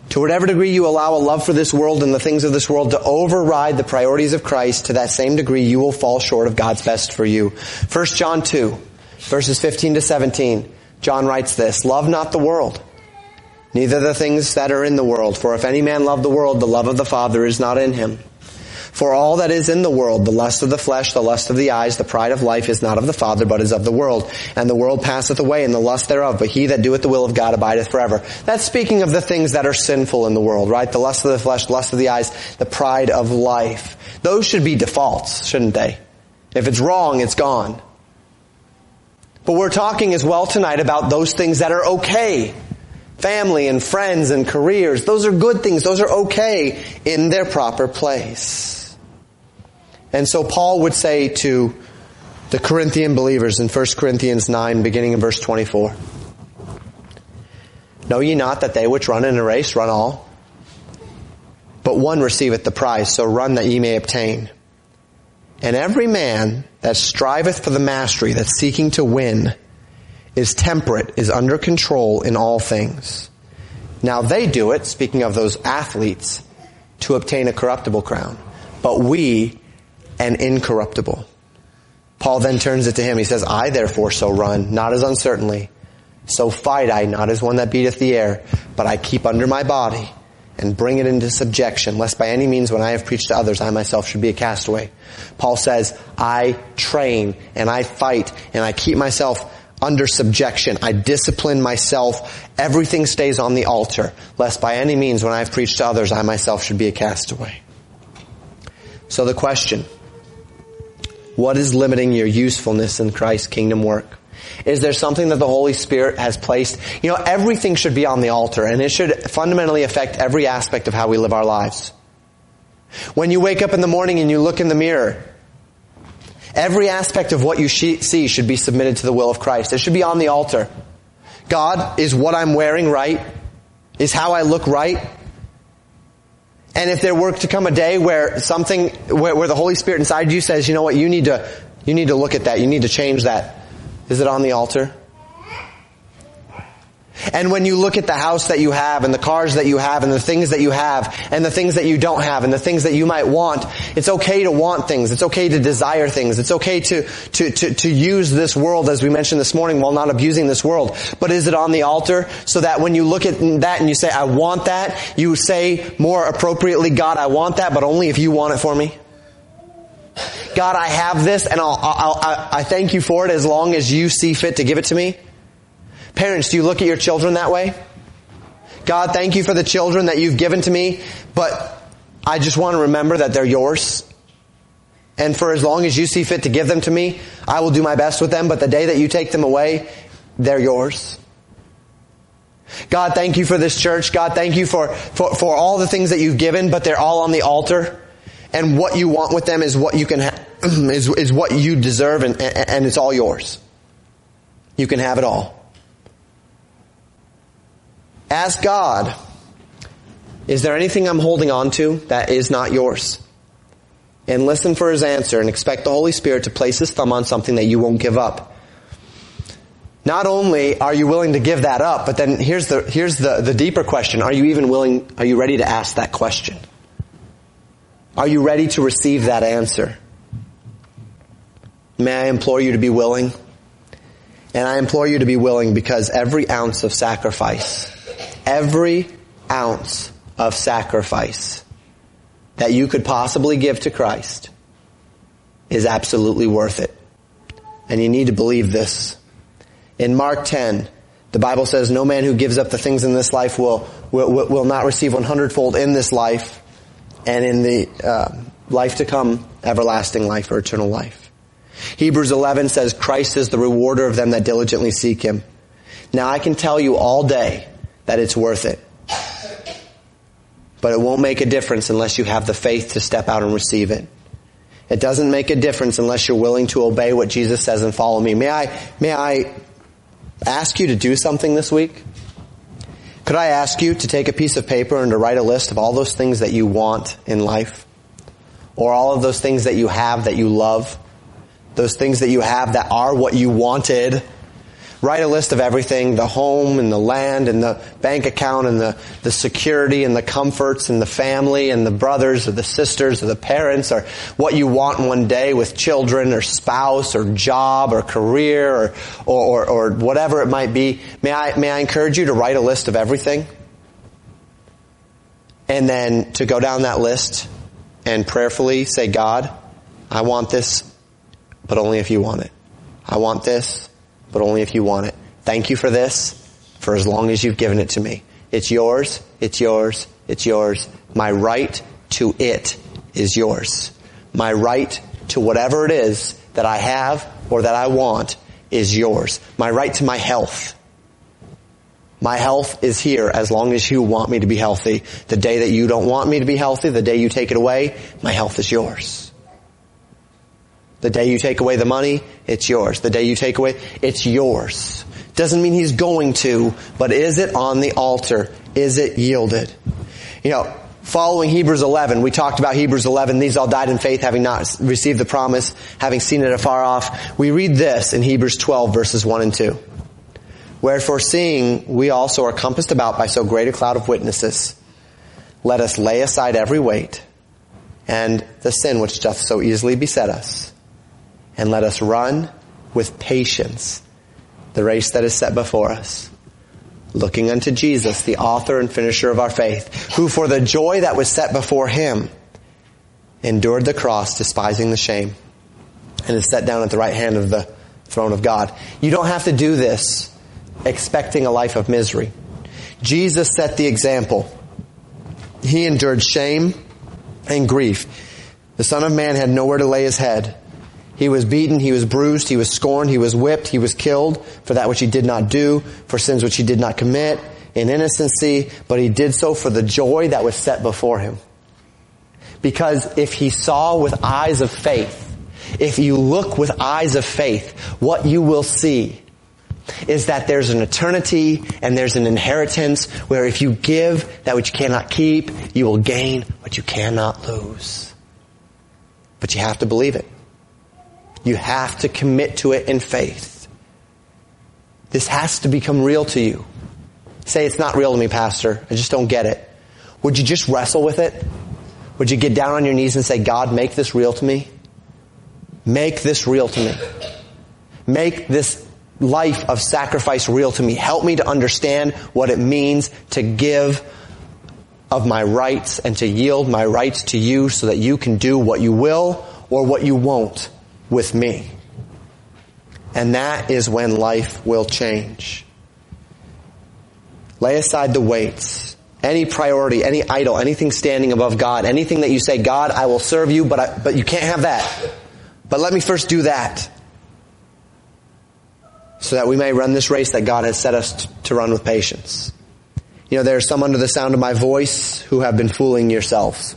S1: To whatever degree you allow a love for this world and the things of this world to override the priorities of Christ, to that same degree you will fall short of God's best for you. 1 John 2, verses 15 to 17, John writes this, Love not the world, neither the things that are in the world. For if any man love the world, the love of the Father is not in him. For all that is in the world, the lust of the flesh, the lust of the eyes, the pride of life is not of the Father, but is of the world. And the world passeth away and the lust thereof, but he that doeth the will of God abideth forever. That's speaking of the things that are sinful in the world, right? The lust of the flesh, lust of the eyes, the pride of life. Those should be defaults, shouldn't they? If it's wrong, it's gone. But we're talking as well tonight about those things that are okay. Family and friends and careers. Those are good things. Those are okay in their proper place. And so Paul would say to the Corinthian believers in 1 Corinthians 9, beginning in verse 24, Know ye not that they which run in a race run all? But one receiveth the prize, so run that ye may obtain. And every man that striveth for the mastery, that's seeking to win, is temperate, is under control in all things. Now they do it, speaking of those athletes, to obtain a corruptible crown. But we and incorruptible. Paul then turns it to him. He says, I therefore so run, not as uncertainly. So fight I, not as one that beateth the air, but I keep under my body and bring it into subjection, lest by any means when I have preached to others, I myself should be a castaway. Paul says, I train and I fight and I keep myself under subjection. I discipline myself. Everything stays on the altar, lest by any means when I have preached to others, I myself should be a castaway. So the question, what is limiting your usefulness in Christ's kingdom work? Is there something that the Holy Spirit has placed? You know, everything should be on the altar and it should fundamentally affect every aspect of how we live our lives. When you wake up in the morning and you look in the mirror, every aspect of what you see should be submitted to the will of Christ. It should be on the altar. God, is what I'm wearing right? Is how I look right? And if there were to come a day where something, where, where, the Holy Spirit inside you says, you know what, you need to, you need to look at that, you need to change that. Is it on the altar? And when you look at the house that you have and the cars that you have and the things that you have and the things that you don't have and the things that you might want, it's okay to want things. It's okay to desire things. It's okay to, to, to, to use this world as we mentioned this morning while not abusing this world. But is it on the altar so that when you look at that and you say, I want that, you say more appropriately, God, I want that, but only if you want it for me? God, I have this and I'll, I'll, I'll I thank you for it as long as you see fit to give it to me. Parents, do you look at your children that way? God, thank you for the children that you've given to me, but I just want to remember that they're yours. And for as long as you see fit to give them to me, I will do my best with them, but the day that you take them away, they're yours. God, thank you for this church. God, thank you for, for, for all the things that you've given, but they're all on the altar. And what you want with them is what you can have, is, is what you deserve and, and it's all yours. You can have it all. Ask God, is there anything I'm holding on to that is not yours? And listen for his answer and expect the Holy Spirit to place his thumb on something that you won't give up. Not only are you willing to give that up, but then here's the, here's the, the deeper question. Are you even willing, are you ready to ask that question? Are you ready to receive that answer? May I implore you to be willing? And I implore you to be willing because every ounce of sacrifice every ounce of sacrifice that you could possibly give to Christ is absolutely worth it. And you need to believe this. In Mark 10, the Bible says, no man who gives up the things in this life will, will, will not receive 100 fold in this life and in the uh, life to come, everlasting life or eternal life. Hebrews 11 says, Christ is the rewarder of them that diligently seek Him. Now I can tell you all day that it's worth it. But it won't make a difference unless you have the faith to step out and receive it. It doesn't make a difference unless you're willing to obey what Jesus says and follow me. May I, may I ask you to do something this week? Could I ask you to take a piece of paper and to write a list of all those things that you want in life? Or all of those things that you have that you love? Those things that you have that are what you wanted Write a list of everything, the home and the land and the bank account and the, the security and the comforts and the family and the brothers or the sisters or the parents or what you want one day with children or spouse or job or career or, or, or, or whatever it might be. May I, may I encourage you to write a list of everything? And then to go down that list and prayerfully say, God, I want this, but only if you want it. I want this, but only if you want it. Thank you for this, for as long as you've given it to me. It's yours, it's yours, it's yours. My right to it is yours. My right to whatever it is that I have or that I want is yours. My right to my health. My health is here as long as you want me to be healthy. The day that you don't want me to be healthy, the day you take it away, my health is yours. The day you take away the money, it's yours. The day you take away, it's yours. Doesn't mean he's going to, but is it on the altar? Is it yielded? You know, following Hebrews 11, we talked about Hebrews 11, these all died in faith having not received the promise, having seen it afar off. We read this in Hebrews 12 verses 1 and 2. Wherefore seeing we also are compassed about by so great a cloud of witnesses, let us lay aside every weight and the sin which doth so easily beset us and let us run with patience the race that is set before us. Looking unto Jesus, the author and finisher of our faith, who for the joy that was set before him endured the cross, despising the shame, and is set down at the right hand of the throne of God. You don't have to do this expecting a life of misery. Jesus set the example. He endured shame and grief. The Son of Man had nowhere to lay his head. He was beaten, he was bruised, he was scorned, he was whipped, he was killed for that which he did not do, for sins which he did not commit, in innocency, but he did so for the joy that was set before him. Because if he saw with eyes of faith, if you look with eyes of faith, what you will see is that there's an eternity and there's an inheritance where if you give that which you cannot keep, you will gain what you cannot lose. But you have to believe it. You have to commit to it in faith. This has to become real to you. Say, it's not real to me, Pastor. I just don't get it. Would you just wrestle with it? Would you get down on your knees and say, God, make this real to me? Make this real to me. Make this life of sacrifice real to me. Help me to understand what it means to give of my rights and to yield my rights to you so that you can do what you will or what you won't with me. And that is when life will change. Lay aside the weights. Any priority, any idol, anything standing above God, anything that you say, God, I will serve you, but I, but you can't have that. But let me first do that. So that we may run this race that God has set us to run with patience. You know, there are some under the sound of my voice who have been fooling yourselves.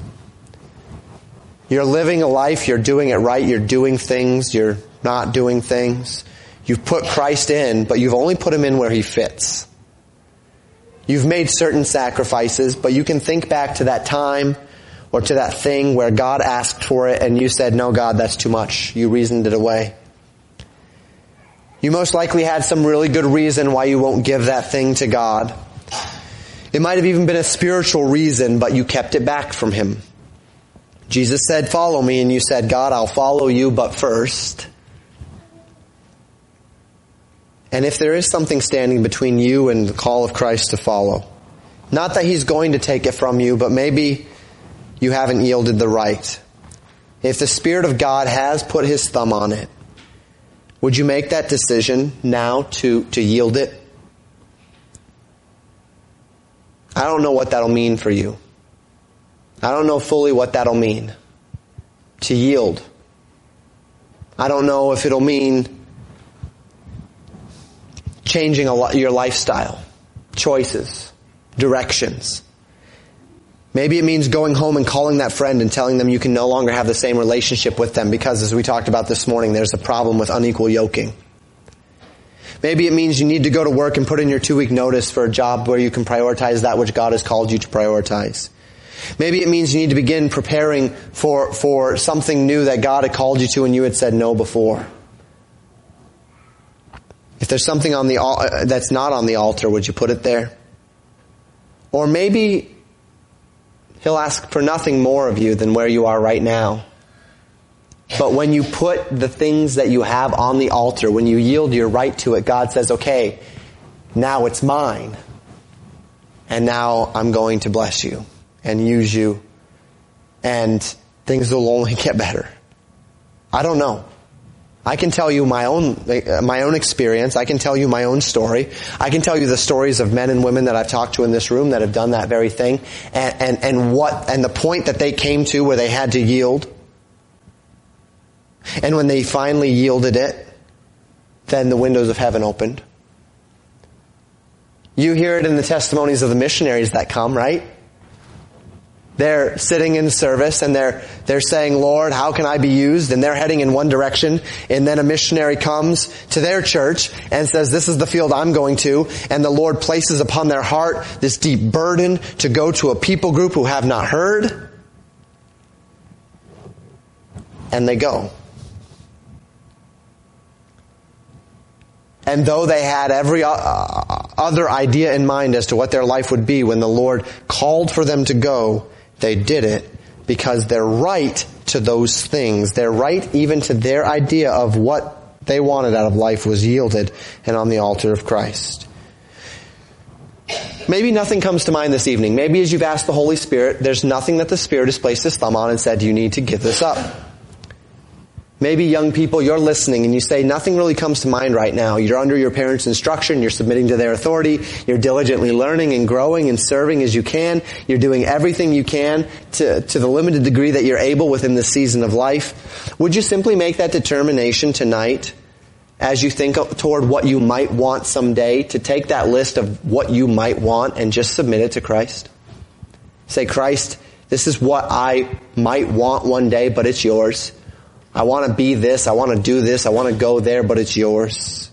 S1: You're living a life, you're doing it right, you're doing things, you're not doing things. You've put Christ in, but you've only put him in where he fits. You've made certain sacrifices, but you can think back to that time or to that thing where God asked for it and you said, no God, that's too much. You reasoned it away. You most likely had some really good reason why you won't give that thing to God. It might have even been a spiritual reason, but you kept it back from Him. Jesus said, follow me, and you said, God, I'll follow you, but first. And if there is something standing between you and the call of Christ to follow, not that He's going to take it from you, but maybe you haven't yielded the right. If the Spirit of God has put His thumb on it, would you make that decision now to, to yield it? I don't know what that'll mean for you. I don't know fully what that'll mean. To yield. I don't know if it'll mean changing your lifestyle, choices, directions. Maybe it means going home and calling that friend and telling them you can no longer have the same relationship with them because as we talked about this morning, there's a problem with unequal yoking. Maybe it means you need to go to work and put in your two week notice for a job where you can prioritize that which God has called you to prioritize. Maybe it means you need to begin preparing for, for something new that God had called you to and you had said no before. If there's something on the al- uh, that's not on the altar, would you put it there? Or maybe he'll ask for nothing more of you than where you are right now. But when you put the things that you have on the altar, when you yield your right to it, God says, okay, now it's mine. And now I'm going to bless you and use you and things will only get better. I don't know. I can tell you my own, uh, my own experience. I can tell you my own story. I can tell you the stories of men and women that I've talked to in this room that have done that very thing and, and, and what, and the point that they came to where they had to yield. And when they finally yielded it, then the windows of heaven opened. You hear it in the testimonies of the missionaries that come, right? They're sitting in service and they're, they're saying, Lord, how can I be used? And they're heading in one direction. And then a missionary comes to their church and says, this is the field I'm going to. And the Lord places upon their heart this deep burden to go to a people group who have not heard. And they go. And though they had every uh, other idea in mind as to what their life would be when the Lord called for them to go, they did it because their right to those things, their right even to their idea of what they wanted out of life was yielded and on the altar of Christ. Maybe nothing comes to mind this evening. Maybe as you've asked the Holy Spirit, there's nothing that the Spirit has placed his thumb on and said, you need to give this up. Maybe young people, you're listening and you say, nothing really comes to mind right now. You're under your parents' instruction, you're submitting to their authority, you're diligently learning and growing and serving as you can, you're doing everything you can to, to the limited degree that you're able within the season of life. Would you simply make that determination tonight as you think toward what you might want someday to take that list of what you might want and just submit it to Christ? Say, Christ, this is what I might want one day, but it's yours. I want to be this, I want to do this, I want to go there, but it's yours.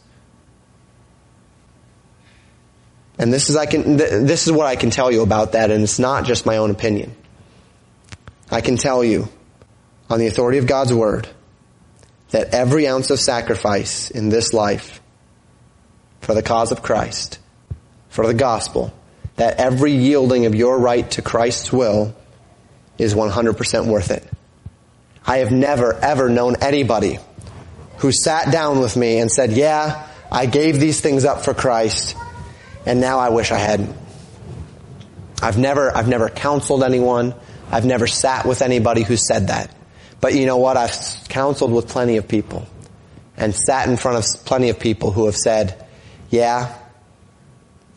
S1: And this is I can this is what I can tell you about that and it's not just my own opinion. I can tell you on the authority of God's word that every ounce of sacrifice in this life for the cause of Christ, for the gospel, that every yielding of your right to Christ's will is 100% worth it. I have never ever known anybody who sat down with me and said, yeah, I gave these things up for Christ and now I wish I hadn't. I've never, I've never counseled anyone. I've never sat with anybody who said that. But you know what? I've counseled with plenty of people and sat in front of plenty of people who have said, yeah,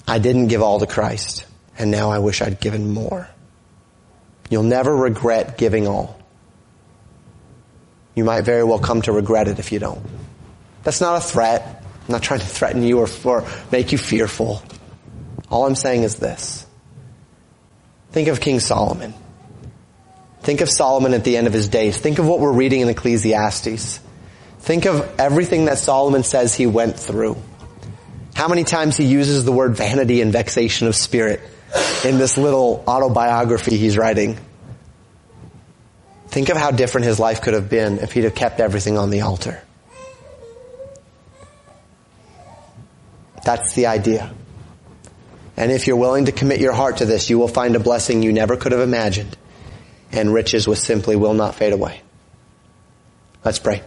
S1: I didn't give all to Christ and now I wish I'd given more. You'll never regret giving all. You might very well come to regret it if you don't. That's not a threat. I'm not trying to threaten you or, or make you fearful. All I'm saying is this. Think of King Solomon. Think of Solomon at the end of his days. Think of what we're reading in Ecclesiastes. Think of everything that Solomon says he went through. How many times he uses the word vanity and vexation of spirit in this little autobiography he's writing. Think of how different his life could have been if he'd have kept everything on the altar. That's the idea. And if you're willing to commit your heart to this, you will find a blessing you never could have imagined. And riches with simply will not fade away. Let's pray.